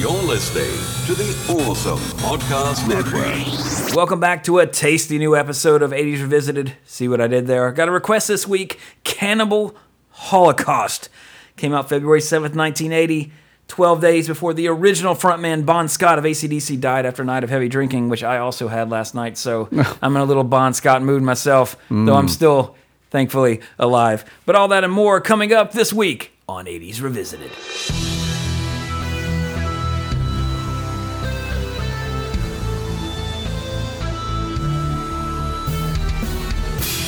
You're listening to the Awesome Podcast Network. Welcome back to a tasty new episode of 80s Revisited. See what I did there? Got a request this week Cannibal Holocaust. Came out February 7th, 1980, 12 days before the original frontman Bon Scott of AC/DC died after a night of heavy drinking, which I also had last night. So I'm in a little Bon Scott mood myself, though I'm mm. still, thankfully, alive. But all that and more coming up this week on 80s Revisited.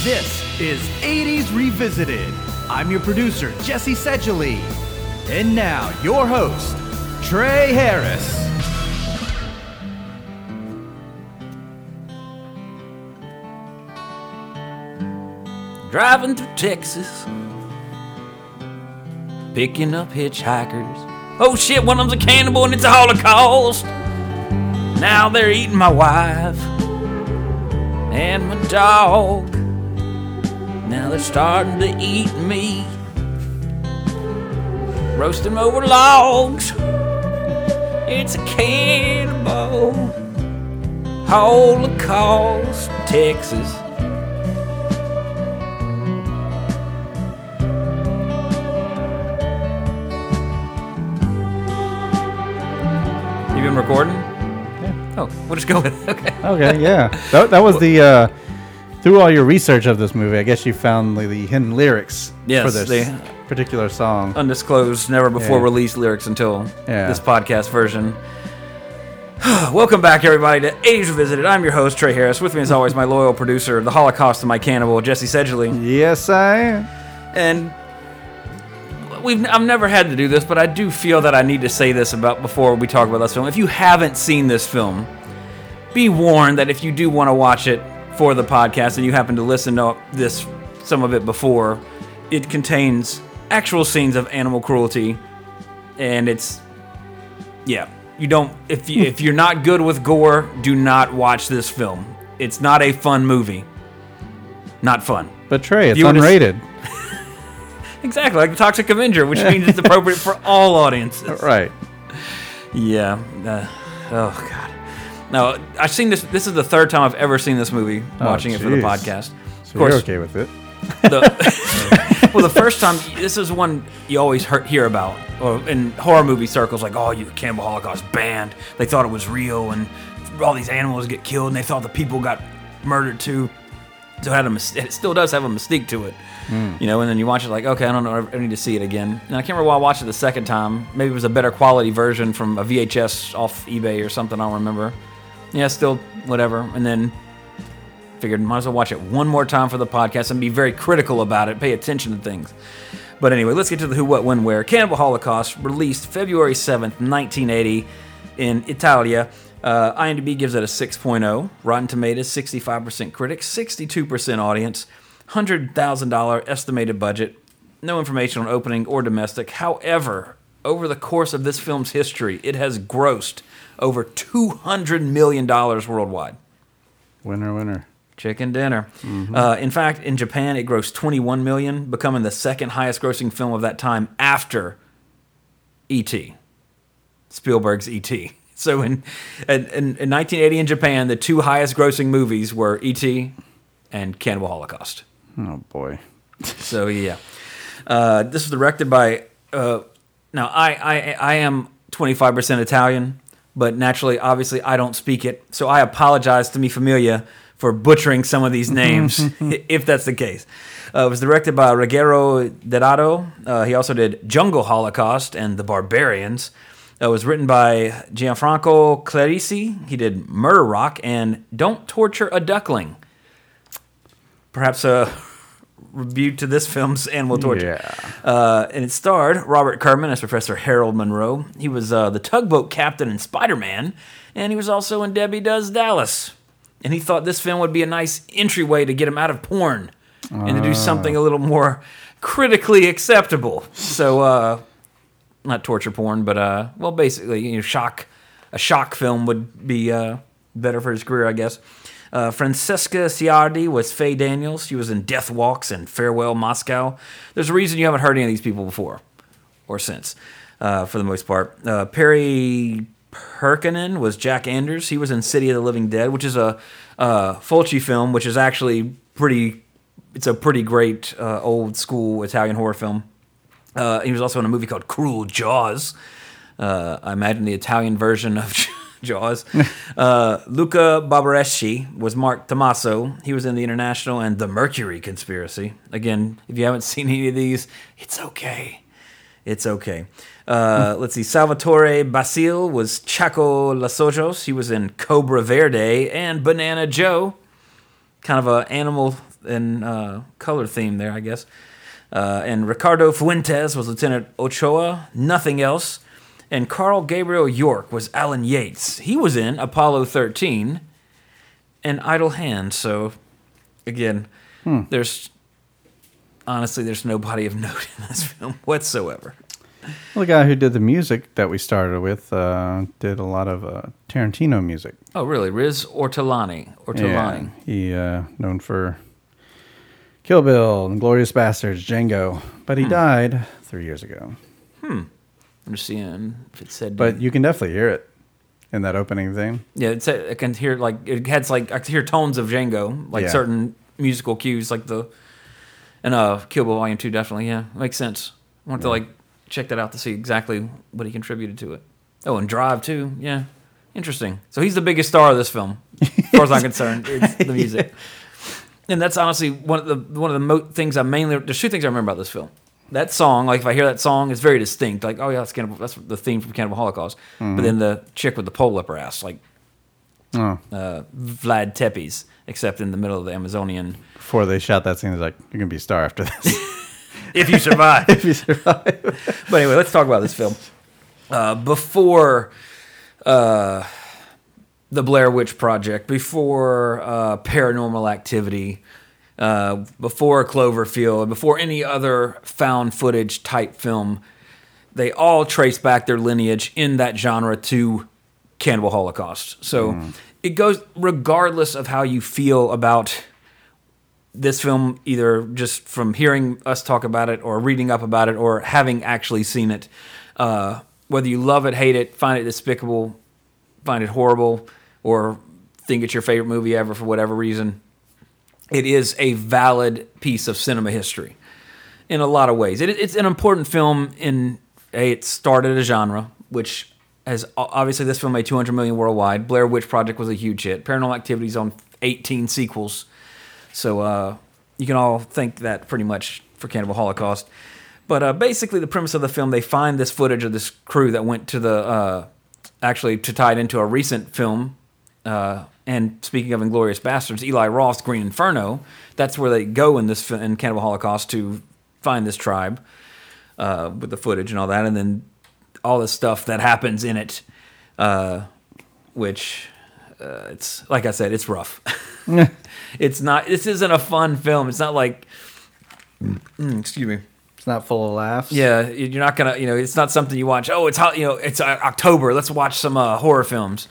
This is 80s Revisited. I'm your producer, Jesse Seidule. And now, your host, Trey Harris. Driving through Texas, picking up hitchhikers. Oh shit, one of them's a cannibal and it's a Holocaust. Now they're eating my wife and my dog. Now they're starting to eat me. Roast them over logs. It's a cannibal Holocaust, Texas. You been recording? Oh, we'll just go with it. Okay. Okay, yeah. That, that was the uh, through all your research of this movie. I guess you found the, the hidden lyrics Yes, for this they- particular song. Undisclosed, never before Yeah. released lyrics until Yeah. this podcast version. Welcome back, everybody, to 80s Revisited. I'm your host, Trey Harris. With me, as always, my loyal producer, the Holocaust of my cannibal, Jesse Seidule. yes, I. am. And we've I've never had to do this, but I do feel that I need to say this about before we talk about this film. If you haven't seen this film, be warned that if you do want to watch it for the podcast and you happen to listen to this some of it before, it contains actual scenes of animal cruelty, and it's yeah. You don't if you, if you're not good with gore, do not watch this film. It's not a fun movie. Not fun. But Trey, it's unrated. Exactly, like the Toxic Avenger, which means it's appropriate for all audiences. right. Yeah. uh, oh God. No, I've seen this. This is the third time I've ever seen this movie. Oh, watching it for the jeez. podcast. So Of course. you're okay with it. The, well, the first time this is one you always hear, hear about, or in horror movie circles, like, oh, you Cannibal Holocaust banned. They thought it was real, and all these animals get killed, and they thought the people got murdered too. So it had a it still does have a mystique to it, hmm. you know. And then you watch it like, okay, I don't know, I need to see it again. And I can't remember why I watched it the second time. Maybe it was a better quality version from a VHS off eBay or something. I don't remember. Yeah, still whatever. And then figured might as well watch it one more time for the podcast and be very critical about it, pay attention to things. But anyway, let's get to the who, what, when, where. Cannibal Holocaust, released February 7th, 1980 in Italia. Uh, IMDb gives it a 6.0. Rotten Tomatoes, 65% critics, 62% audience, $100,000 estimated budget. No information on opening or domestic. However, over the course of this film's history, it has grossed over $200 million worldwide. Winner, winner. Chicken dinner. Uh, in fact, in Japan, it grossed 21 million, becoming the second highest grossing film of that time after E.T. Spielberg's E.T. So in, in, in 1980 in Japan, the two highest grossing movies were E.T. and Cannibal Holocaust. Oh boy. So yeah, uh, this was directed by. Uh, now I, I I am 25% Italian, but naturally, obviously, I don't speak it. So I apologize to mi familia for butchering some of these names, if that's the case. Uh, it was directed by Ruggero Deodato. Uh, he also did Jungle Holocaust and The Barbarians. Uh, it was written by Gianfranco Clerici. He did Murder Rock and Don't Torture a Duckling. Perhaps a rebuke to this film's animal torture. Yeah. Uh, and it starred Robert Kerman as Professor Harold Monroe. He was uh, the tugboat captain in Spider Man, and he was also in Debbie Does Dallas. And he thought this film would be a nice entryway to get him out of porn and to do something a little more critically acceptable. So, uh, not torture porn, but uh, well, basically, you know, shock. A shock film would be uh, better for his career, I guess. Uh, Francesca Ciardi was Faye Daniels. She was in Death Walks and Farewell Moscow. There's a reason you haven't heard any of these people before or since. uh, for the most part. Uh, Perry Pirkanen was Jack Anders. He was in City of the Living Dead, which is a uh, Fulci film, which is actually pretty. It's a pretty great uh, old school Italian horror film. Uh, he was also in a movie called Cruel Jaws. Uh, I imagine the Italian version of Jaws. Uh, Luca Barbareschi was Mark Tommaso. He was in The International and The Mercury Conspiracy. Again, if you haven't seen any of these, it's okay. It's okay. Uh, let's see. Salvatore Basile was Chaco Losojos. He was in Cobra Verde and Banana Joe. Kind of a animal and uh, color theme there, I guess. Uh, and Ricardo Fuentes was Lieutenant Ochoa. Nothing else. And Carl Gabriel Yorke was Alan Yates. He was in Apollo 13 and Idle Hand. So, again, there's honestly there's nobody of note in this film whatsoever. Well, the guy who did the music that we started with uh, did a lot of uh, Tarantino music. Oh, really? Riz Ortolani. Ortolani. He uh, known for Kill Bill and Glorious Bastards, Django, but Hmm. he died three years ago. I'm just seeing if it said. But you can definitely hear it in that opening thing. yeah, it said I can hear like it has like I can hear tones of Django, like Yeah. certain musical cues, like the and uh Kill Bill Volume Two. Definitely, yeah, makes sense. I want to like check that out to see exactly what he contributed to it. Oh, and Drive too. Yeah, interesting. So he's the biggest star of this film, as far as I'm concerned. It's the music. and that's honestly one of the one of the mo- things I mainly there's two things I remember about this film. That song, like if I hear that song, it's very distinct. Like, oh yeah, that's cannibal. That's the theme from Cannibal Holocaust. But then the chick with the pole up her ass, like Oh, uh, Vlad Tepes, except in the middle of the Amazonian. before they shot that scene, he's like, "You're gonna be a star after this If you survive. if you survive." but anyway, let's talk about this film. Uh, before uh, the Blair Witch Project, before uh, Paranormal Activity, uh, before Cloverfield, before any other found footage type film, they all trace back their lineage in that genre to Cannibal Holocaust. So it goes regardless of how you feel about this film, either just from hearing us talk about it, or reading up about it, or having actually seen it. Uh, whether you love it, hate it, find it despicable, find it horrible, or think it's your favorite movie ever for whatever reason, it is a valid piece of cinema history in a lot of ways. It, it's an important film in it started a genre, which has obviously this film made 200 million worldwide. Blair Witch Project was a huge hit. Paranormal Activity's on 18 sequels. So uh, you can all think that pretty much for Cannibal Holocaust. But uh, basically, the premise of the film, they find this footage of this crew that went to the, uh, actually, to tie it into a recent film. Uh, and speaking of Inglorious Bastards, Eli Roth's Green Inferno, that's where they go in this in Cannibal Holocaust to find this tribe uh, with the footage and all that, and then all the stuff that happens in it, uh, which uh, it's like I said, it's rough. it's not. This isn't a fun film. It's not like. Mm, excuse me. It's not full of laughs. Yeah, you're not gonna. You know, it's not something you watch. Oh, it's hot. You know, it's uh, October. Let's watch some uh, horror films.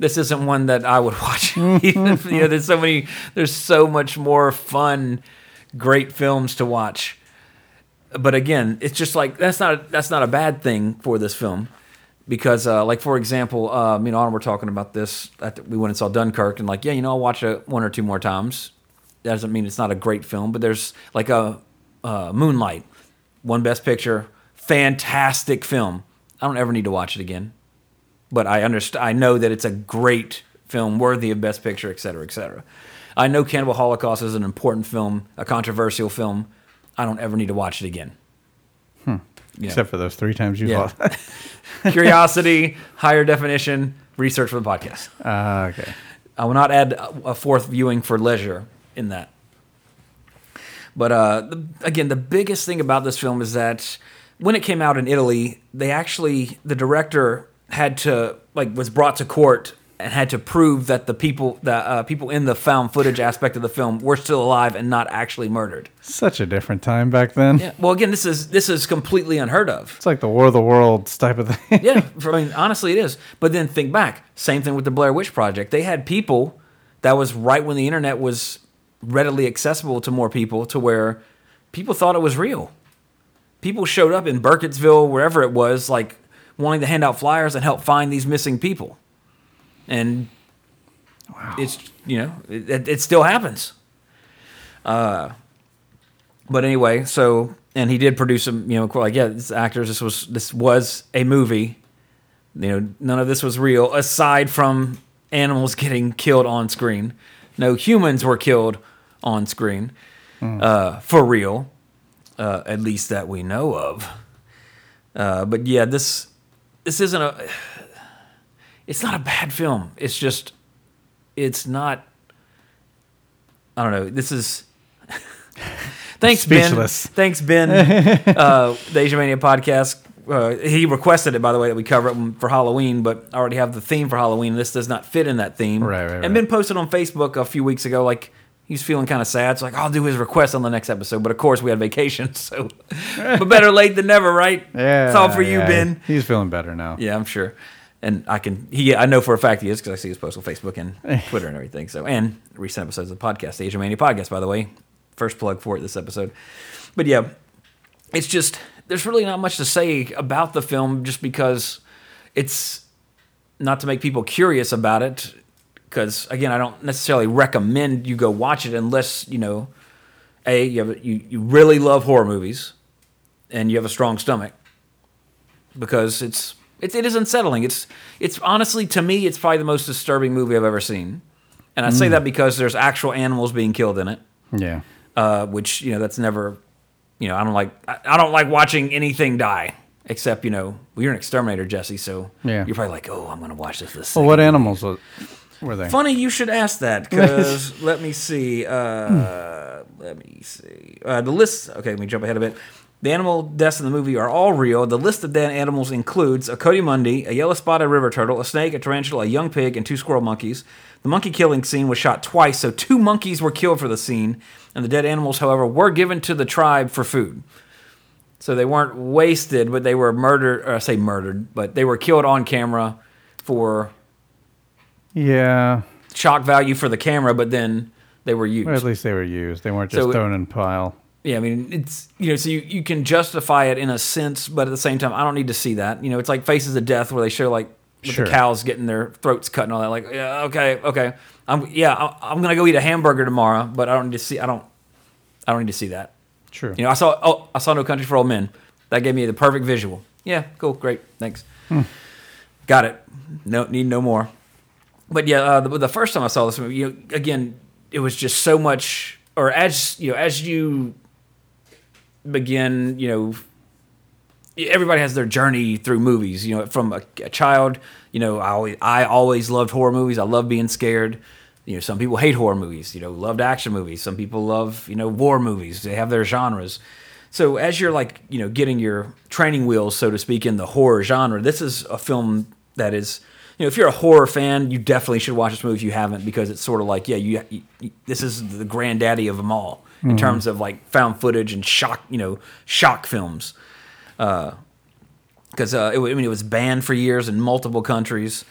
This isn't one that I would watch. Even if, you know, there's so many. There's so much more fun, great films to watch. But again, it's just like that's not that's not a bad thing for this film, because uh, like for example, uh, me and Autumn were talking about this. We went and saw Dunkirk, and like yeah, you know, I'll watch it one or two more times. That doesn't mean it's not a great film, but there's like a uh, Moonlight, one Best Picture, fantastic film. I don't ever need to watch it again, but I understand. I know that it's a great film, worthy of Best Picture, et cetera, et cetera. I know Cannibal Holocaust is an important film, a controversial film. I don't ever need to watch it again. You know, Except for those three times you Yeah. curiosity, higher definition, research for the podcast. Ah, okay. I will not add a a fourth viewing for leisure in that. But uh, the, again, the biggest thing about this film is that when it came out in Italy, they actually the director had to like was brought to court and had to prove that the people the uh, people in the found footage aspect of the film were still alive and not actually murdered. Such a different time back then. Yeah. Well, again, this is this is completely unheard of. It's like the War of the Worlds type of thing. yeah, I mean, honestly, it is. But then think back. Same thing with the Blair Witch Project. They had people. That was right when the internet was readily accessible to more people, to where people thought it was real. people showed up in Burkittsville, wherever it was, like wanting to hand out flyers and help find these missing people. And it's you know it, it, still happens. Uh, but anyway, so and he did produce some, you know, like yeah, this actors. This was this was a movie. You know, none of this was real aside from animals getting killed on screen. No humans were killed on screen uh, for real, uh, at least that we know of. Uh, but yeah, this this isn't a. It's not a bad film. It's just, it's not. I don't know. This is. Thanks, Speechless. Ben. Thanks, Ben. uh, the Asia Mania podcast. Uh, he requested it, by the way, that we cover it for Halloween, but I already have the theme for Halloween. This does not fit in that theme. Right, right, And right. Ben posted on Facebook a few weeks ago, like he's feeling kind of sad. So like, I'll do his request on the next episode. But of course, we had vacation, so but better late than never, right? Yeah, it's all for you, Ben. He's feeling better now. Yeah, I'm sure. And I can, he, I know for a fact he is because I see his posts on Facebook and Twitter and everything. So, and recent episodes of the podcast, the Asian Mania podcast, by the way. First plug for it this episode. But yeah, it's just, there's really not much to say about the film just because it's not to make people curious about it. Because again, I don't necessarily recommend you go watch it unless, you know, A, you, have, you, you really love horror movies and you have a strong stomach because it's it, it is unsettling. It's it's honestly to me it's probably the most disturbing movie I've ever seen, and I say that because there's actual animals being killed in it, Yeah. uh, which you know that's never, you know I don't like I, I don't like watching anything die except you know well, you're an exterminator Jesse, so Yeah. you're probably like oh I'm gonna watch this this. Well, what animals were they? Funny you should ask that because let me see. Uh, let me see. Uh, the list. Okay, let me jump ahead a bit. The animal deaths in the movie are all real. The list of dead animals includes a coatimundi, a yellow spotted river turtle, a snake, a tarantula, a young pig, and two squirrel monkeys. The monkey killing scene was shot twice, so two monkeys were killed for the scene, and the dead animals, however, were given to the tribe for food. So they weren't wasted, but they were murdered, or I say murdered, but they were killed on camera for Yeah. shock value for the camera, but then they were used. Or at least they were used. They weren't just So thrown in pile. yeah, I mean, it's you know, so you, you can justify it in a sense, but at the same time, I don't need to see that. You know, it's like Faces of Death where they show like with Sure. the cows getting their throats cut and all that. Like, yeah, okay, okay, I'm yeah, I- I'm gonna go eat a hamburger tomorrow, but I don't need to see. I don't. I don't need to see that. True. You know, I saw oh, I saw No Country for Old Men. That gave me the perfect visual. Yeah, cool, great, thanks. Hmm. Got it. No, need no more. But yeah, uh, the, the first time I saw this movie, you know, again, it was just so much. Or as you know, as you begin, you know, everybody has their journey through movies. You know, from a, a child, you know, I always, I always loved horror movies. I love being scared. You know, some people hate horror movies. You know, loved action movies. Some people love you know war movies. They have their genres. So as you're like you know getting your training wheels, so to speak, in the horror genre, this is a film that is. You know, if you're a horror fan, you definitely should watch this movie if you haven't, because it's sort of like, yeah, you, you this is the granddaddy of them all in terms of like found footage and shock, you know, shock films because uh, it, I mean it was banned for years in multiple countries.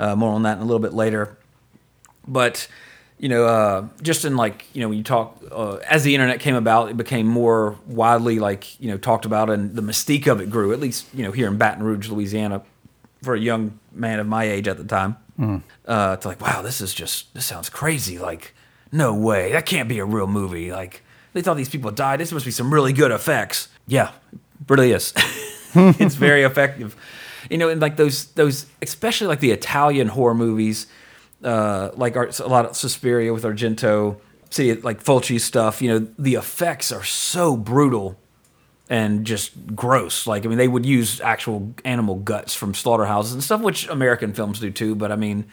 Uh, more on that in a little bit later. But you know, uh, just in like you know when you talk uh, as the internet came about, it became more widely like you know talked about, and the mystique of it grew. At least you know here in Baton Rouge, Louisiana, for a young man of my age at the time, uh, to like wow, this is just this sounds crazy. Like no way, that can't be a real movie. Like they thought these people died. This must be some really good effects. Yeah, it really is. it's very effective. You know, and like those those especially like the Italian horror movies, uh, like our, a lot of Suspiria with Argento, see like Fulci stuff. You know, the effects are so brutal and just gross. Like I mean, they would use actual animal guts from slaughterhouses and stuff, which American films do too. But I mean,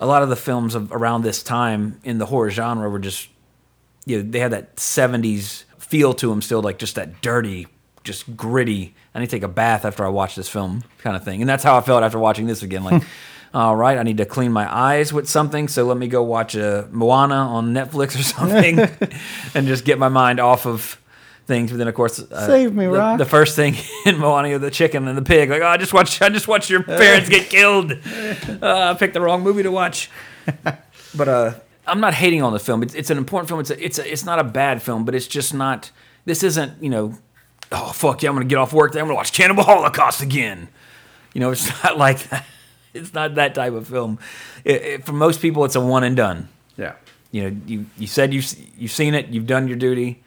a lot of the films of around this time in the horror genre were just you know, they had that 70s feel to them still, like just that dirty, just gritty. I need to take a bath after I watch this film kind of thing. And that's how I felt after watching this again. Like, all right, I need to clean my eyes with something. So let me go watch a Moana on Netflix or something and just get my mind off of things. But then, of course, uh, Save me, the, Rock. the first thing in Moana, the chicken and the pig. Like, oh, I just watched, I just watched your parents get killed. Uh, I picked the wrong movie to watch. But uh, I'm not hating on the film. It's, it's an important film. It's a, it's a, it's not a bad film, but it's just not. This isn't you know oh fuck yeah, I'm gonna get off work. Then I'm gonna watch Cannibal Holocaust again. You know, it's not like that. It's not that type of film. It, it- for most people, it's a one and done. Yeah. You know, you you said you've you've seen it, you've done your duty.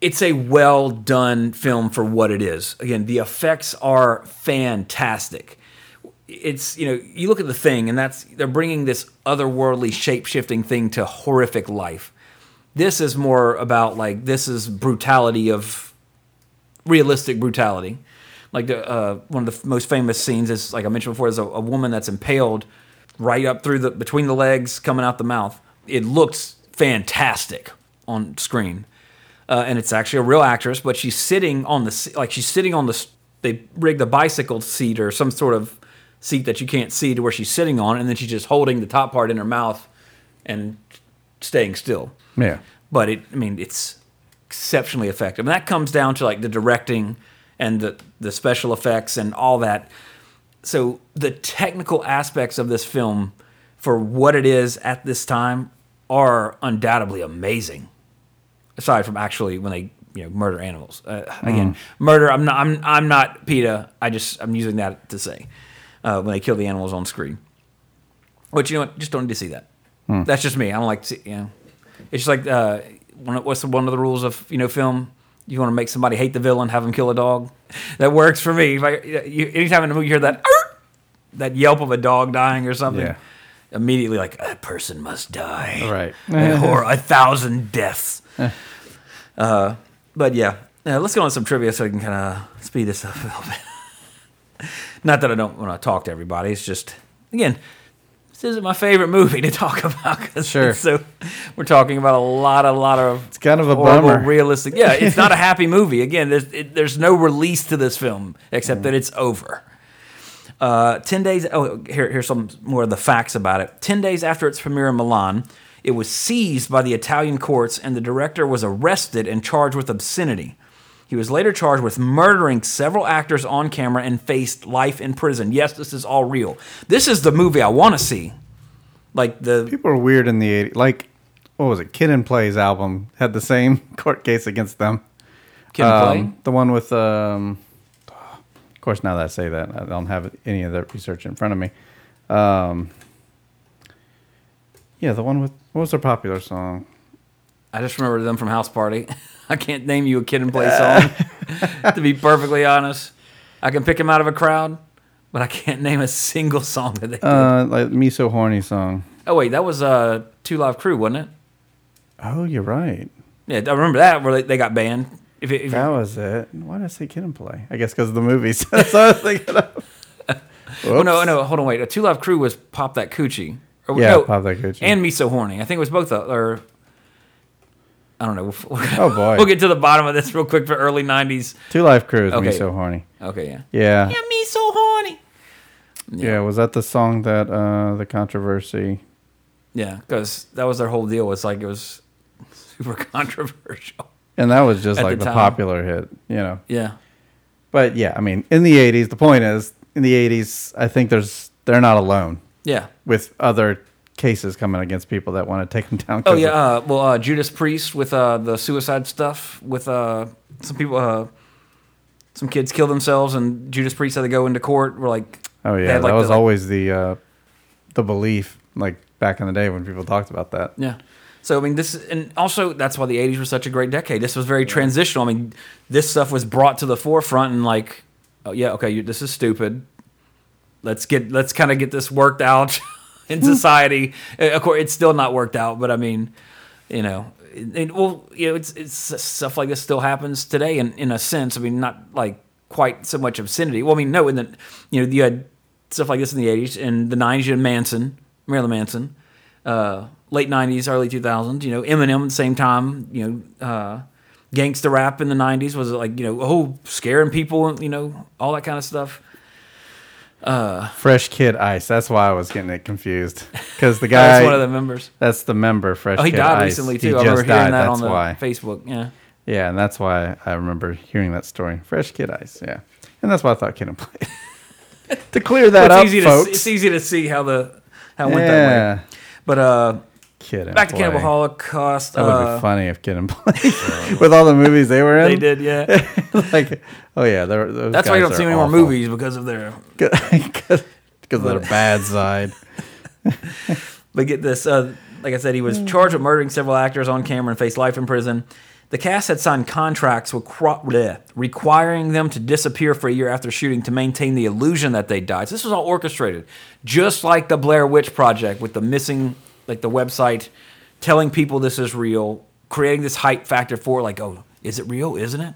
It's a well done film for what it is. Again, the effects are fantastic. It's you know, you look at the thing, and that's they're bringing this otherworldly, shape shifting thing to horrific life. This is more about like this is brutality of realistic brutality. Like the uh, one of the most famous scenes is like I mentioned before, is a, a woman that's impaled right up through the between the legs, coming out the mouth. It looks fantastic on screen, uh, and it's actually a real actress, but she's sitting on the like she's sitting on the they rigged a bicycle seat or some sort of seat that you can't see to where she's sitting on, and then she's just holding the top part in her mouth and staying still Yeah. but it I mean it's exceptionally effective. And that comes down to like the directing and the the special effects and all that. So the technical aspects of this film for what it is at this time are undoubtedly amazing. Aside from actually when they you know murder animals. Uh, again, murder I'm not I'm I'm not PETA. I just I'm using that to say uh, when they kill the animals on screen. Which you know what, just don't need to see that. That's just me. I don't like to see, you know. It's just like uh, one, of- what's the, one of the rules of you know film? You want to make somebody hate the villain, have them kill a dog. That works for me. If I, you, anytime in a movie you hear that that yelp of a dog dying or something, Yeah. immediately like a person must die, Right. or a thousand deaths. uh, but yeah, uh, let's go on some trivia so I can kind of speed this up a little bit. Not that I don't want to talk to everybody. It's just again, this isn't my favorite movie to talk about. Sure. So we're talking about a lot, a lot of it's kind of a horrible, bummer. realistic. Yeah, it's not a happy movie. Again, there's it, there's no release to this film except that it's over. Uh, ten days. Oh, here, here's some more of the facts about it. Ten days after its premiere in Milan, it was seized by the Italian courts, and the director was arrested and charged with obscenity. He was later charged with murdering several actors on camera and faced life in prison. Yes, this is all real. This is the movie I want to see. Like the People are weird in the 80s. Like, what was it? Kid and Play's album had the same court case against them. Kid and Play. Um, the one with, um, of course, now that I say that, I don't have any of that research in front of me. Um, yeah, the one with, what was their popular song? I just remember them from House Party. I can't name you a Kid and Play song. to be perfectly honest, I can pick them out of a crowd, but I can't name a single song that they did. Uh, like Me So Horny song. oh wait, that was uh, Two Live Crew, wasn't it? Oh, you're right. Yeah, I remember that where they, they got banned. If, it, if That was it. Why did I say Kid and Play? I guess because of the movies. That's what I was thinking of. oh no, no, hold on, wait. A Two Live Crew was Pop That Coochie. Or, Yeah, Pop That Coochie. And Me So Horny. I think it was both. Of, or I don't know. We'll, Oh, boy. we'll get to the bottom of this real quick for early '90s. Two Live Crew is Me So Horny. Okay, yeah. Yeah. Yeah, Me So Horny. Yeah, was that the song that uh the controversy? Yeah, because that was their whole deal. It's like it was super controversial. And that was just like the the, popular hit, you know. Yeah. But yeah, I mean, in the 80s, the point is in the 80s, I think there's they're not alone Yeah. with other cases coming against people that want to take them down. Oh yeah. Uh, well, uh, Judas Priest with uh, the suicide stuff. With uh, some people, uh, some kids kill themselves, and Judas Priest had to go into court. We're like, oh yeah, had, that was the, like- always the uh the belief like back in the day when people talked about that. Yeah. So I mean, this and also that's why the '80s were such a great decade. This was very transitional. I mean, this stuff was brought to the forefront, and like, oh yeah, okay, you, this is stupid. Let's get let's kind of get this worked out in society. Uh, Of course, it's still not worked out, but I mean, you know, it, it- well, you know, it's it's stuff like this still happens today, in in a sense. I mean, not like quite so much obscenity. Well, I mean, no, in the you know you had stuff like this in the '80s, and the '90s, you had Manson, Marilyn Manson uh, late '90s, early 2000s. You know, Eminem at the same time. You know, uh, gangster rap in the '90s was like you know, oh, scaring people. You know, all that kind of stuff. Fresh Kid Ice. That's why I was getting it confused because the That's guy one of the members. that's the member Fresh Kid Ice. Oh, he Kid died Ice. recently He too. I just remember hearing died. that That's on the why. Facebook. Yeah. Yeah, and that's why I remember hearing that story. Fresh Kid Ice. Yeah, and that's why I thought Kid and Play. to clear that Well, up, easy folks. to it's easy to see how the how it went that way. But uh, Kid back to Cannibal Holocaust. That would uh, be funny if Kid and Play with all the movies they were in. They did, yeah. like, oh yeah, That's why you don't see any more movies because of their. because of their bad side. But get this, uh, like I said, he was charged with murdering several actors on camera and faced life in prison. The cast had signed contracts with cro- bleh, requiring them to disappear for a year after shooting to maintain the illusion that they died. So this was all orchestrated, just like the Blair Witch Project with the missing, like the website, telling people this is real, creating this hype factor for like, oh, is it real? Isn't it?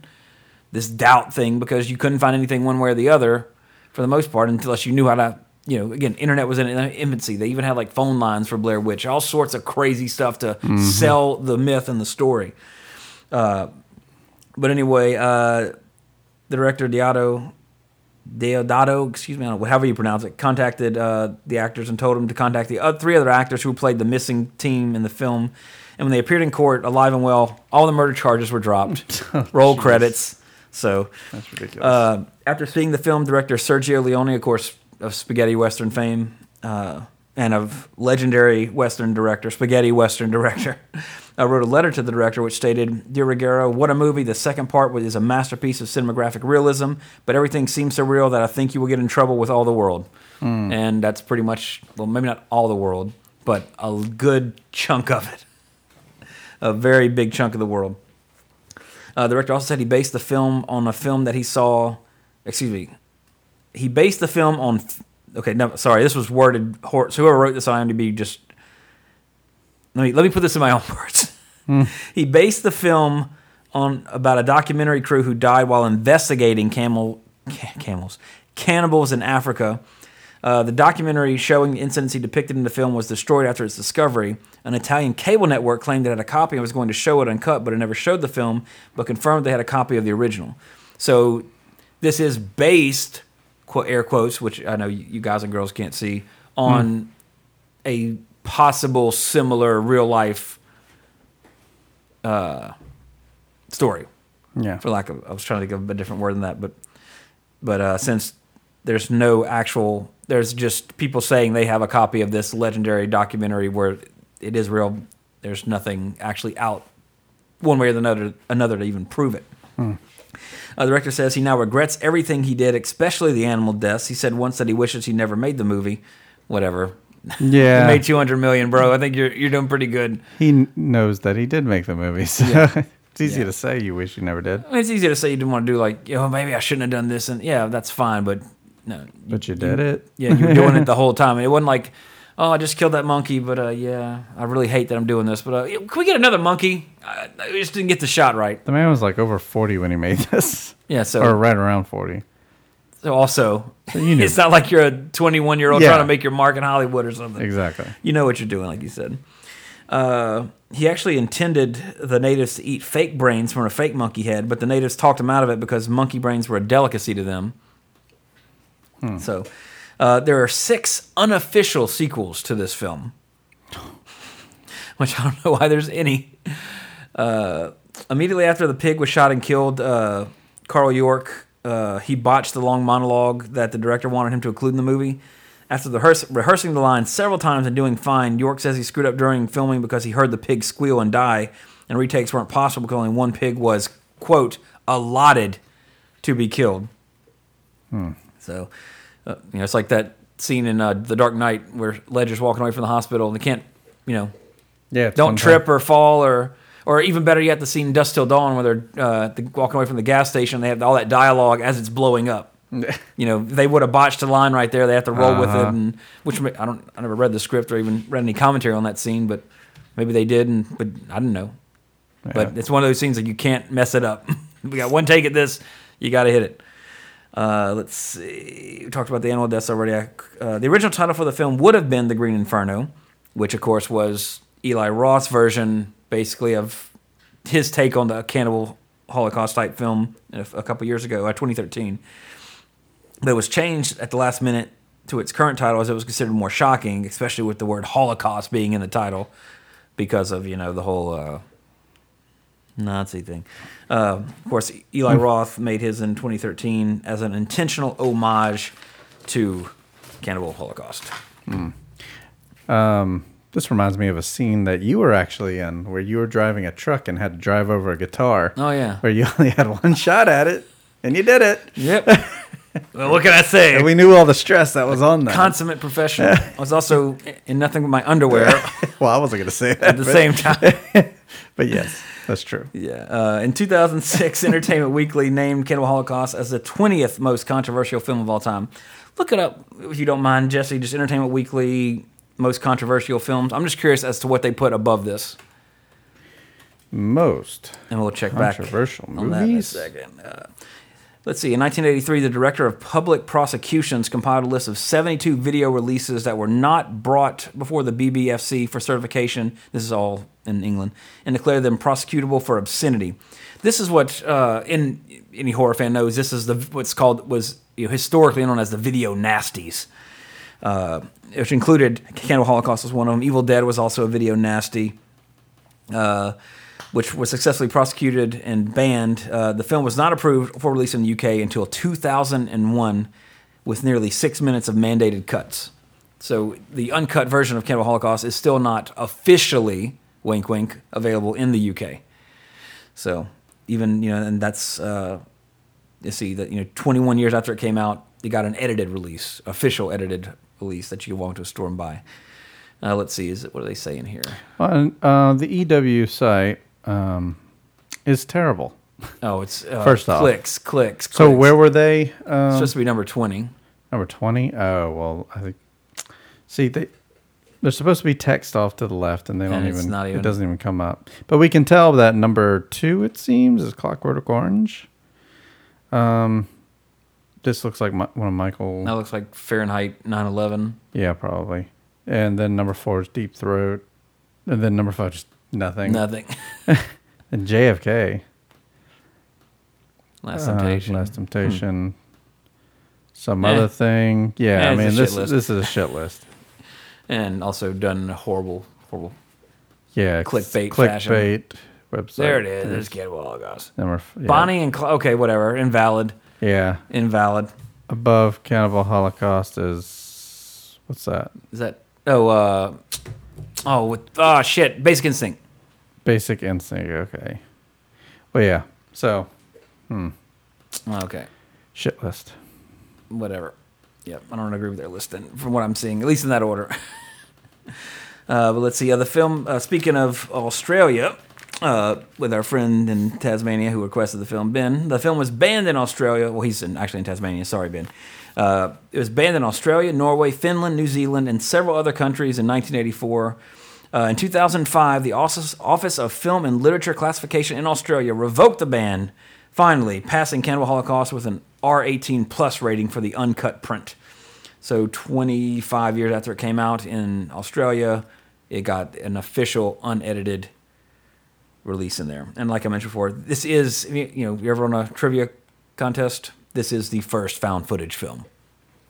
This doubt thing because you couldn't find anything one way or the other, for the most part, unless you knew how to. You know, again, internet was in infancy. They even had like phone lines for Blair Witch, all sorts of crazy stuff to sell the myth and the story. But anyway, uh, the director Deodato, Deodato, excuse me, I however you pronounce it, contacted uh, the actors and told them to contact the other, three other actors who played the missing team in the film. And when they appeared in court, alive and well, all the murder charges were dropped. Roll credits. So That's ridiculous. uh, after seeing the film, director Sergio Leone, of course, of spaghetti western fame, uh, and of legendary western director, spaghetti western director, uh, wrote a letter to the director which stated, "Dear Ruggiero, what a movie! The second part is a masterpiece of cinematographic realism, but everything seems so real that I think you will get in trouble with all the world." And that's pretty much, well, maybe not all the world, but a good chunk of it, a very big chunk of the world. Uh, the director also said he based the film on a film that he saw. Excuse me. He based the film on. Okay, no, sorry. This was worded. hor- So whoever wrote this on IMDb just. Let me let me put this in my own words. he based the film on about a documentary crew who died while investigating camel ca- camels cannibals in Africa. Uh, the documentary showing the incidents he depicted in the film was destroyed after its discovery. An Italian cable network claimed it had a copy and was going to show it uncut, but it never showed the film, but confirmed they had a copy of the original. So this is based, air quotes, which I know you guys and girls can't see, on a possible similar real life uh, story yeah. for lack of I was trying to think of a different word than that, but but uh, since there's no actual, there's just people saying they have a copy of this legendary documentary where it is real. There's nothing actually out one way or another another to even prove it. Uh, the director says he now regrets everything he did, especially the animal deaths. He said once that he wishes he never made the movie. Whatever. Yeah. you made 200 million, bro. I think you're you're doing pretty good. he knows that he did make the movie. So it's easy Yeah. to say you wish you never did. I mean, it's easy to say you didn't want to do like, you know, maybe I shouldn't have done this, and yeah, that's fine, but no, But you did it. yeah, you were doing it the whole time. And it wasn't like, oh, I just killed that monkey, but uh, yeah, I really hate that I'm doing this. But uh, can we get another monkey? I, I just didn't get the shot right. The man was like over 40 when he made this. Yeah, so, or right around 40. so also, you knew. it's not like you're a 21 year old Yeah. trying to make your mark in Hollywood or something. Exactly. You know what you're doing, like you said. Uh, he actually intended the natives to eat fake brains from a fake monkey head, but the natives talked him out of it because monkey brains were a delicacy to them. So, uh, there are six unofficial sequels to this film, which I don't know why there's any. Uh, immediately after the pig was shot and killed, uh, Carl Yorke uh, he botched the long monologue that the director wanted him to include in the movie. After the rehears- rehearsing the line several times and doing fine, Yorke says he screwed up during filming because he heard the pig squeal and die, and retakes weren't possible because only one pig was quote allotted to be killed. So, uh, you know, it's like that scene in uh, The Dark Knight where Ledger's walking away from the hospital and they can't, you know, Yeah. don't trip time. or fall or or even better yet the scene in Dusk Till Dawn where they're uh, walking away from the gas station they have all that dialogue as it's blowing up you know they would have botched the line right there they have to roll with it Uh-huh. and which I don't I never read the script or even read any commentary on that scene but maybe they did and but I don't know but it's one of those scenes that you can't mess it up we got one take at this you got to hit it uh, let's see. We talked about the animal deaths already. Uh, the original title for the film would have been The Green Inferno, which, of course, was Eli Roth's version, basically, of his take on the cannibal Holocaust type film a, a couple years ago, uh, 2013. But it was changed at the last minute to its current title as it was considered more shocking, especially with the word Holocaust being in the title because of, you know, the whole. Uh, Nazi thing. Uh, of course, Eli hmm. Roth made his in 2013 as an intentional homage to Cannibal Holocaust. Hmm. Um, this reminds me of a scene that you were actually in, where you were driving a truck and had to drive over a guitar. Oh, yeah. where you only had one shot at it, and you did it. Yep. well, what can I say? And we knew all the stress that was on that. Consummate professional. I was also in nothing but my underwear well, I wasn't going to say that at the but- same time. but yes, that's true. Yeah. Uh, in 2006, Entertainment Weekly named Cannibal Holocaust as the 20th most controversial film of all time. Look it up if you don't mind, Jesse. Just Entertainment Weekly most controversial films. I'm just curious as to what they put above this, Most and we'll check back controversial on that in a movies. second. Uh, let's see. In 1983, the director of public prosecutions compiled a list of 72 video releases that were not brought before the BBFC for certification. This is all in England, and declared them prosecutable for obscenity. This is what uh, in any horror fan knows. This is the what's called was you know, historically known as the video nasties. Uh, which included Cannibal Holocaust was one of them. Evil Dead was also a video nasty uh, which was successfully prosecuted and banned. Uh, the film was not approved for release in the UK until 2001, with nearly six minutes of mandated cuts. So the uncut version of Cannibal Holocaust is still not officially, wink wink, available in the UK. So even you know, and that's uh, you see that you know, 21 years after it came out, it got an edited release, official edited release that you can walk to a store and buy. Uh, let's see, is it what do they say in here? Well, uh, the EW site um, is terrible. Oh, it's uh, First off. clicks, clicks. So clicks. where were they? It's Um, supposed to be number twenty. number twenty. Oh well, I think. See, they they're supposed to be text off to the left, and they don't And even, even- It doesn't even come up. But we can tell that number two, it seems, is Clockwork Orange. Um, this looks like my, one of Michael. That looks like Fahrenheit 9/11. Yeah, probably. And then number four is Deep Throat, and then number five just nothing. Nothing. And JFK. Last uh, Temptation. Last Temptation. Some Eh. other thing. Yeah, Eh, I mean this list. this is a shit list. And also done in a horrible, horrible. Yeah, Clickbait clickbait fashion. website. There it is. There's Cannibal Holocaust. Number f- yeah. Bonnie and Cl- okay, whatever. Invalid. Yeah, Invalid. above Cannibal Holocaust is what's that? Is that? Oh, uh, oh, with, oh shit. Basic Instinct. Basic Instinct. Okay. Well, yeah. So hmm. Okay. shit list. whatever. Yep, I don't agree with their list then, from what I'm seeing, at least in that order. uh, but let's see. Uh, the film, uh, speaking of Australia, uh, with our friend in Tasmania who requested the film, Ben, the film was banned in Australia. Well, he's in, actually in Tasmania. Sorry, Ben. Uh, it was banned in Australia, Norway, Finland, New Zealand, and several other countries in 1984. Uh, in 2005, the Office, Office of Film and Literature Classification in Australia revoked the ban, finally passing Cannibal Holocaust with an R18 plus rating for the uncut print. So 25 years after it came out in Australia, it got an official unedited release in there. And like I mentioned before, this is you know you ever on a trivia contest? This is the first found footage film.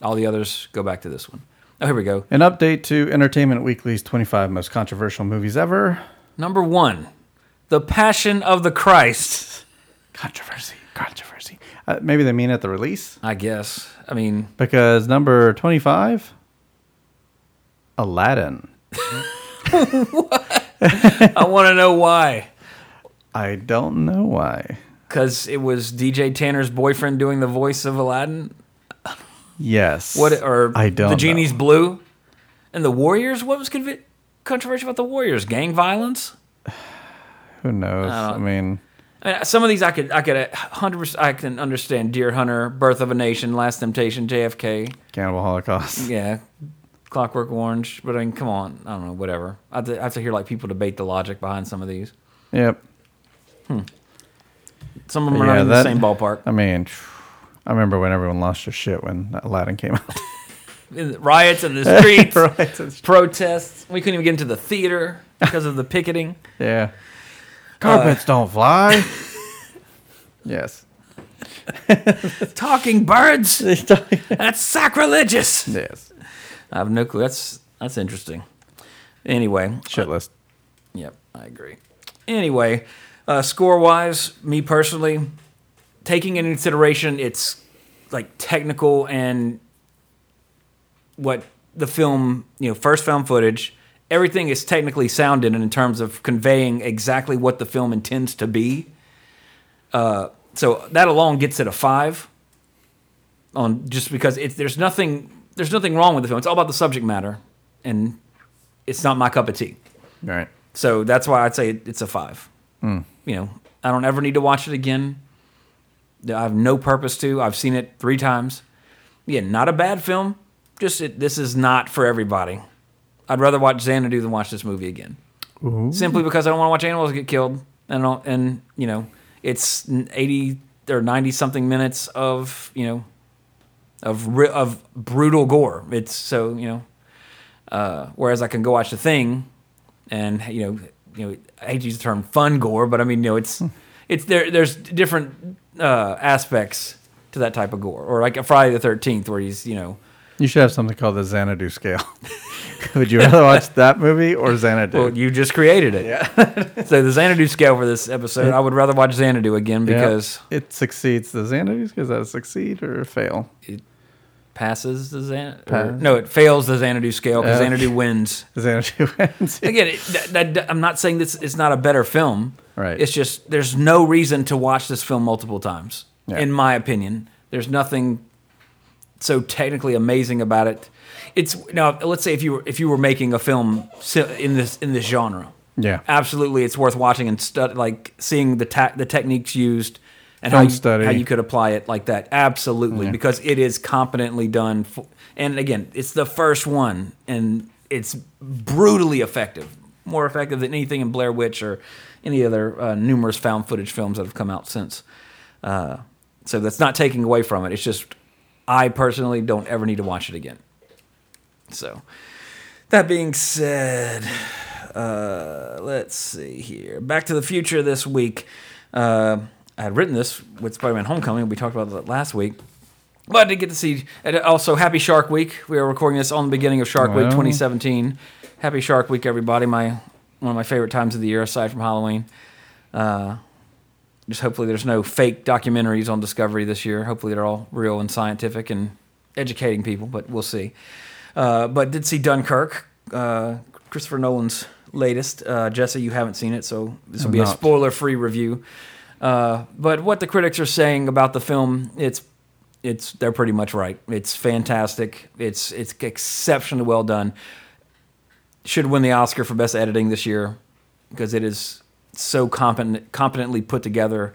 All the others go back to this one. Oh, here we go. An update to Entertainment Weekly's 25 most controversial movies ever. Number one, The Passion of the Christ. Controversy. Controversy. Uh, maybe they mean at the release I guess. I mean, because number 25, Aladdin. I want to know why. I don't know why. Because it was DJ Tanner's boyfriend doing the voice of Aladdin. Yes. What or I don't the genie's know. blue, and the Warriors. What was convi- controversial about the Warriors? Gang violence. Who knows? I, I mean, some of these I could I could uh, hundred percent I can understand. Deer Hunter, Birth of a Nation, Last Temptation, JFK. Cannibal Holocaust. Yeah, Clockwork Orange. But I mean, come on. I don't know. Whatever. I have to, I have to hear like people debate the logic behind some of these. Yep. Hmm. Some of them are Yeah, not in that- the same ballpark. I mean, I remember when everyone lost their shit when Aladdin came out. In the Riots in the streets, protests. We couldn't even get into the theater because of the picketing. Yeah. Carpets don't fly. yes. Talking birds. That's sacrilegious. yes. I have no clue. That's that's interesting. Anyway, Shit list. Yep, I agree. Anyway, uh, score wise, me personally, taking into consideration its like technical and what the film, you know, first found footage everything is technically sound in it in terms of conveying exactly what the film intends to be. Uh, so that alone gets it a five. On just because it's there's nothing there's nothing wrong with the film. It's all about the subject matter, and it's not my cup of tea. Right. So that's why I'd say it's a five. Hmm. You know, I don't ever need to watch it again. I have no purpose to. I've seen it three times. Yeah, not a bad film. Just it, this is not for everybody. I'd rather watch Xanadu than watch this movie again. Simply because I don't want to watch animals get killed, and and you know, it's eighty or ninety something minutes of you know, of of brutal gore. It's so you know, uh, whereas I can go watch the thing, and you know, you know, I hate to use the term fun gore, but I mean, you know, it's it's there. There's different uh, aspects to that type of gore, or like a Friday the Thirteenth, where he's you know, You should have something called the Xanadu scale. Would you rather watch that movie or Xanadu? well, you just created it. Yeah. so the Xanadu scale for this episode, I would rather watch Xanadu again Yeah. because it succeeds. The Xanadu does that succeed or fail? It passes the Xanadu. Pass. No, it fails the Xanadu scale because Uh, Xanadu wins. Xanadu wins. Again, it, that, that, I'm not saying this It's not a better film. Right. It's just there's no reason to watch this film multiple times, Yeah. in my opinion. There's nothing so technically amazing about it. It's now let's say if you were if you were making a film in this in this genre, Yeah. absolutely it's worth watching and stud, like seeing the ta- the techniques used and how you, study. how you could apply it like that. Absolutely, because it is competently done. f and again, it's the first one, and it's brutally effective, more effective than anything in Blair Witch or any other uh, numerous found footage films that have come out since. Uh, so that's not taking away from it. It's just I personally don't ever need to watch it again. So that being said, uh, let's see here. Back to the Future this week. Uh, I had written this with Spider-Man: Homecoming. We talked about that last week. But I did get to see. And also, Happy Shark Week. We are recording this on the beginning of Shark Week 2017. Happy Shark Week, everybody! My one of my favorite times of the year, aside from Halloween. Uh, just hopefully there's no fake documentaries on Discovery this year. Hopefully they're all real and scientific and educating people, but we'll see. Uh, but did see Dunkirk, uh, Christopher Nolan's latest. Uh, Jesse, you haven't seen it, so this will be a spoiler-free review. Uh, but what the critics are saying about the film, it's it's they're pretty much right. It's fantastic. It's it's exceptionally well done. Should win the Oscar for best editing this year because it is so competent, competently put together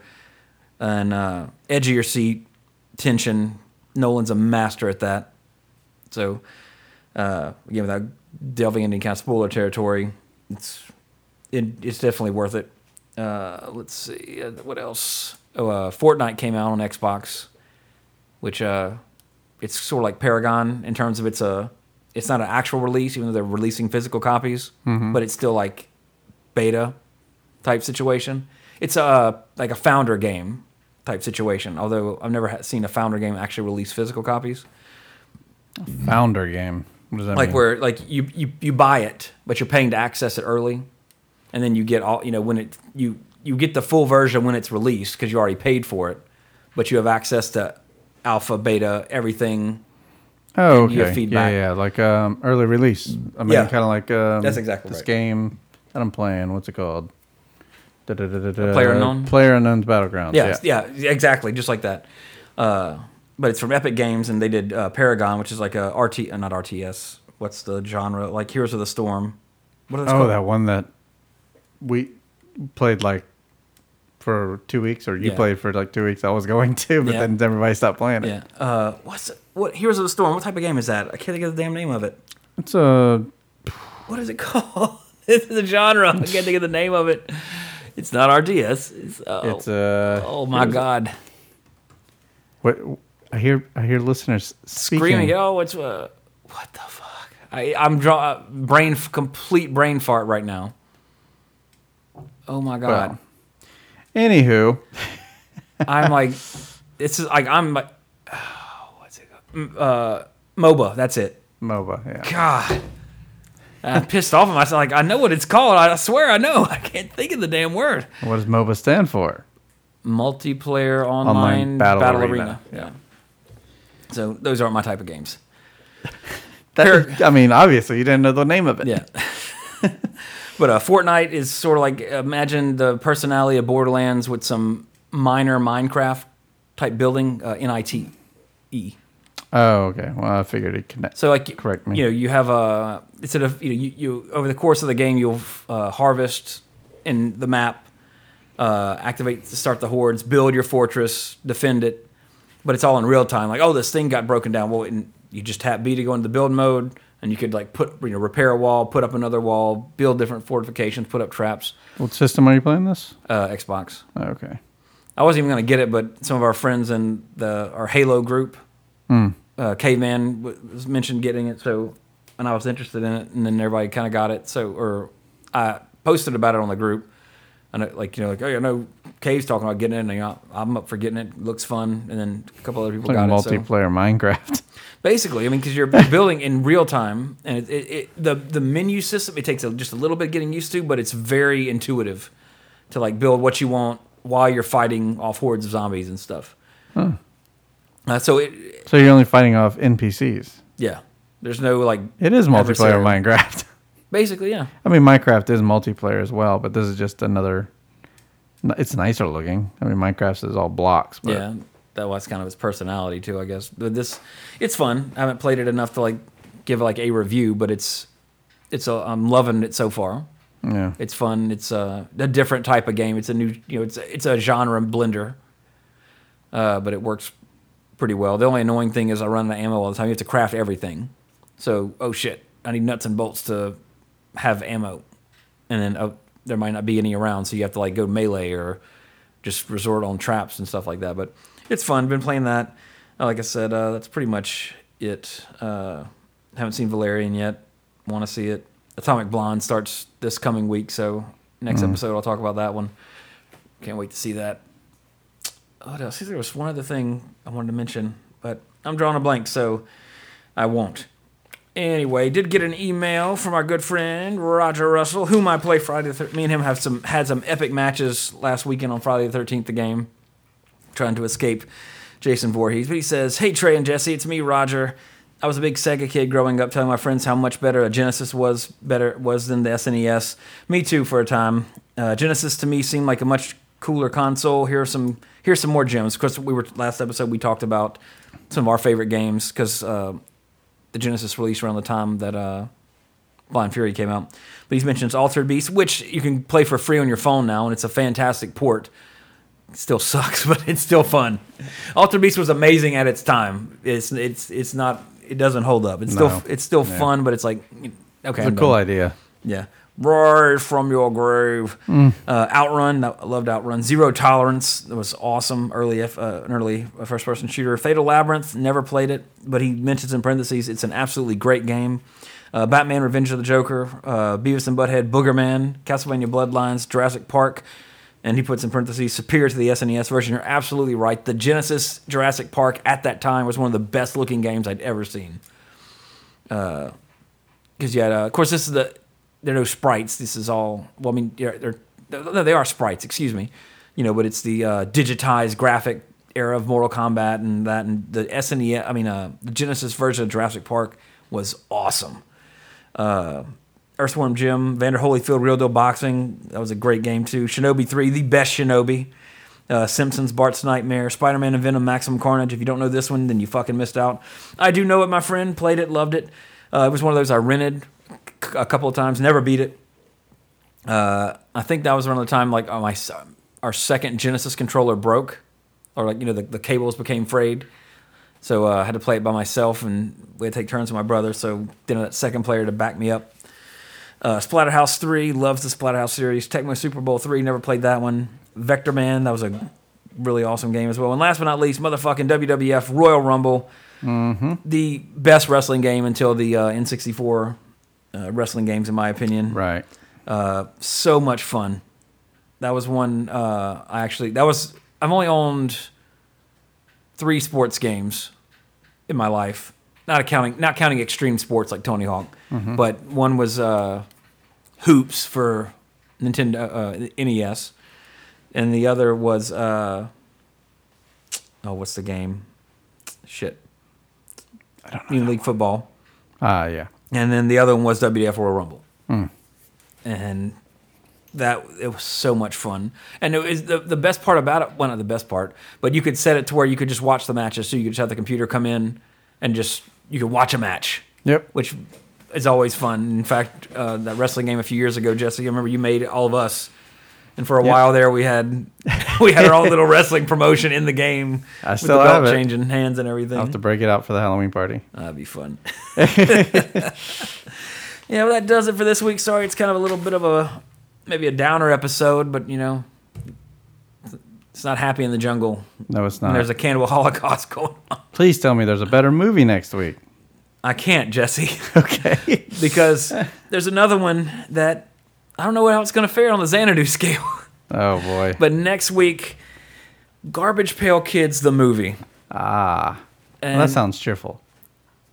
and uh, edge of your seat tension. Nolan's a master at that. So uh, again, without delving into any kind of spoiler territory, it's it, it's definitely worth it. Uh, let's see uh, what else. Oh, uh, Fortnite came out on Xbox, which uh, it's sort of like Paragon in terms of it's a it's not an actual release, even though they're releasing physical copies, but it's still like beta type situation. It's a like a founder game type situation. Although I've never seen a founder game actually release physical copies. Founder game. What does that mean? like mean? where like you, you you buy it but you're paying to access it early and then you get all you know when it you you get the full version when it's released because you already paid for it but you have access to alpha beta everything Oh, okay. feedback. Yeah, yeah, like um, early release. I mean, Yeah. kind of like um, That's exactly this right. game that I'm playing. What's it called? Da-da-da-da-da. Player Unknown's Battlegrounds. yeah Yeah. yeah, exactly just like that uh, but it's from epic games and they did uh, paragon which is like a rt uh, not rts what's the genre like heroes of the storm what is it Oh, called? that one that we played like for two weeks, or you Yeah. played for like two weeks. I was going to, but Yeah. then everybody stopped playing it. yeah uh, what's it? what heroes of the storm what type of game is that i can't think of the damn name of it It's a what is it called? It's the genre. I can't think of the name of it. It's not RTS. It's, oh, it's a. oh my god, What I hear, I hear listeners speaking. screaming! Oh, it's uh, what the fuck? I I'm draw uh, brain complete brain fart right now. Oh my god, Well, Anywho, I'm like, it's just like I'm like, oh, what's it called? Uh, MOBA. That's it. MOBA. Yeah. God. I'm pissed off at myself. Like I know what it's called. I swear I know. I can't think of the damn word. What does MOBA stand for? multiplayer online, Online battle, battle arena. arena. Yeah. So those aren't my type of games. That, I mean, obviously, you didn't know the name of it. Yeah. but uh, Fortnite is sort of like imagine the personality of Borderlands with some minor Minecraft type building, uh, N-I-T-E. Oh, okay. Well, I figured it connect. So like Correct me. You know, you have a instead of you know you, you over the course of the game you'll uh, harvest in the map, uh, activate to start the hordes, build your fortress, defend it, but it's all in real time. Like oh, this thing got broken down. Well, and you just tap B to go into the build mode, and you could like put you know repair a wall, put up another wall, build different fortifications, put up traps. What system are you playing this? Uh, Xbox. Oh, okay. I wasn't even going to get it, but some of our friends in the our Halo group, uh, Caveman was mentioned getting it, so and I was interested in it, and then everybody kind of got it. So, or I posted about it on the group, and it, like you know, like oh, I know Cave's talking about getting it, and you know, I'm up for getting it. Looks fun, and then a couple other people got it. So multiplayer Minecraft. basically, I mean, because you're building in real time, and it, it, it, the the menu system it takes a, just a little bit getting used to, but it's very intuitive to like build what you want while you're fighting off hordes of zombies and stuff. Uh, so it, so you're only fighting off NPCs. yeah, there's no like It is multiplayer Adversarial. Minecraft. basically, yeah, I mean, Minecraft is multiplayer as well, but this is just another. It's nicer looking. I mean, Minecraft is all blocks, but yeah. That was kind of its personality too, I guess. But this, it's fun. I haven't played it enough to like give like a review, but it's it's a, I'm loving it so far. yeah. It's fun. It's a, a different type of game. It's a new, you know, it's a, it's a genre blender, uh, but it works pretty well. The only annoying thing is I run out of ammo all the time. You have to craft everything. So, oh shit, I need nuts and bolts to have ammo, and then oh, there might not be any around, so you have to like go melee or just resort on traps and stuff like that. But it's fun. Been playing that. Uh, Like I said, uh, that's pretty much it. Uh, haven't seen Valerian yet. Want to see it. Atomic Blonde starts this coming week, so next episode I'll talk about that one. Can't wait to see that. What else? There was one other thing I wanted to mention, but I'm drawing a blank, so I won't. Anyway, did get an email from our good friend Roger Russell, whom I play Friday the thir- Me and him have some had some epic matches last weekend on Friday the Thirteenth. The game, trying to escape Jason Voorhees. But he says, "Hey Trey and Jesse, it's me, Roger. I was a big Sega kid growing up, telling my friends how much better a Genesis was better was than the SNES. Me too, for a time. Uh, Genesis to me seemed like a much cooler console. Here are some here's some more gems. Of course, we were last episode we talked about some of our favorite games because uh, the Genesis released around the time that uh, Blind Fury came out. But he mentions Altered Beast, which you can play for free on your phone now, and it's a fantastic port. It still sucks, but it's still fun. Altered Beast was amazing at its time. It's it's it's not. It doesn't hold up. It's No. still it's still Yeah. fun, but it's like okay. It's a cool idea. Yeah. Rise from your grave. Mm. Uh, Outrun. I loved Outrun. Zero Tolerance. That was awesome. Early, F, uh, an early first person shooter. Fatal Labyrinth. Never played it, but he mentions in parentheses it's an absolutely great game. Uh, Batman: Revenge of the Joker. Uh, Beavis and Butthead. Boogerman. Castlevania: Bloodlines. Jurassic Park. And he puts in parentheses superior to the SNES version. You're absolutely right. The Genesis Jurassic Park at that time was one of the best looking games I'd ever seen because you had, uh, of course, this is the there are no sprites. This is all well, I mean, they're, no, they are sprites. Excuse me, you know, but it's the uh, digitized graphic era of Mortal Kombat and that, and the SNES. I mean, uh, the Genesis version of Jurassic Park was awesome. Uh, Earthworm Jim, Evander Holyfield, Real Deal Boxing. That was a great game too. Shinobi Three, the best Shinobi. Uh, Simpsons, Bart's Nightmare, Spider Man and Venom, Maximum Carnage. If you don't know this one, then you fucking missed out. I do know it, my friend. Played it, loved it. Uh, it was one of those I rented a couple of times, never beat it. Uh, I think that was around the time like uh, my our second Genesis controller broke, or like you know the, the cables became frayed. So uh, I had to play it by myself, and we had to take turns with my brother. So didn't have that second player to back me up. Uh, Splatterhouse 3, loves the Splatterhouse series. Tecmo Super Bowl 3, never played that one. Vector Man, that was a really awesome game as well. And last but not least, motherfucking WWF Royal Rumble. The best wrestling game until the uh, N64 uh, wrestling games, in my opinion. Right. Uh, so much fun. That was one uh, I actually, that was, I've only owned three sports games in my life. Not accounting, not counting extreme sports like Tony Hawk, but one was uh, Hoops for Nintendo uh, NES, and the other was uh, oh, what's the game? Shit, I don't know. League football, Ah, yeah. And then the other one was WWF Royal Rumble. and that it was so much fun. And it was the the best part about it. Well, not the best part, but you could set it to where you could just watch the matches. So you could just have the computer come in and just you could watch a match. Yep. Which is always fun. In fact, uh, that wrestling game a few years ago, Jesse, I remember you made all of us. And for a Yep. while there, we had we had our own little wrestling promotion in the game. I with still the have belt it. changing hands and everything. I'll have to break it out for the Halloween party. That'd be fun. yeah, well, that does it for this week. Sorry, it's kind of a little bit of a maybe a downer episode, but you know, it's not happy in the jungle. No, it's not. There's a cannibal holocaust going on. Please tell me there's a better movie next week. I can't, Jesse, Okay. because there's another one that I don't know how it's going to fare on the Xanadu scale. oh boy. but next week, Garbage Pail Kids, the movie. ah, well, that sounds cheerful.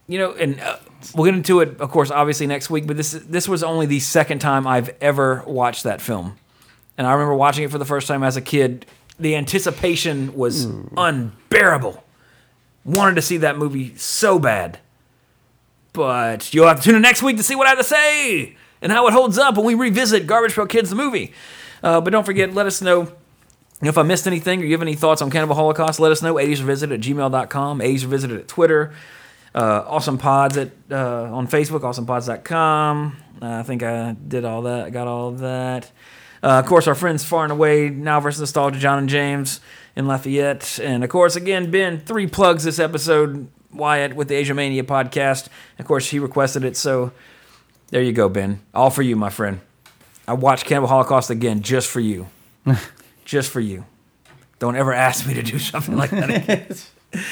you know, and uh, we'll get into it, of course, obviously next week. But this this was only the second time I've ever watched that film, and I remember watching it for the first time as a kid. The anticipation was unbearable. Wanted to see that movie so bad, but you'll have to tune in next week to see what I have to say and how it holds up when we revisit Garbage Pail Kids the movie. Uh, but don't forget, let us know if I missed anything or you have any thoughts on Cannibal Holocaust, let us know. 80s Revisited at gmail.com, 80s Revisited at Twitter, uh, Awesome Pods at, uh, on Facebook, awesomepods.com. Uh, I think I did all that, I got all that. Uh, of course, our friends far and away, Now versus Nostalgia, John and James in Lafayette. And of course, again, Ben, three plugs this episode. Wyatt with the Asia Mania podcast. Of course, he requested it, so there you go, Ben. All for you, my friend. I watched Cannibal Holocaust again just for you just for you. Don't ever ask me to do something like that again.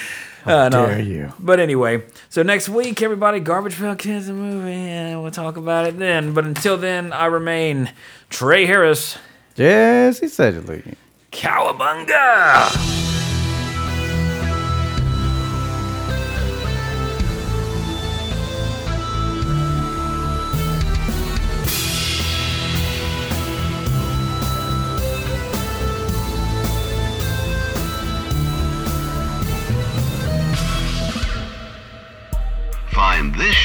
Uh, no. dare you. But anyway, so next week, everybody, Garbage Pail Kids the movie, and we'll talk about it then. But until then, I remain Trey Harris. Jesse Seidule. Cowabunga! Find this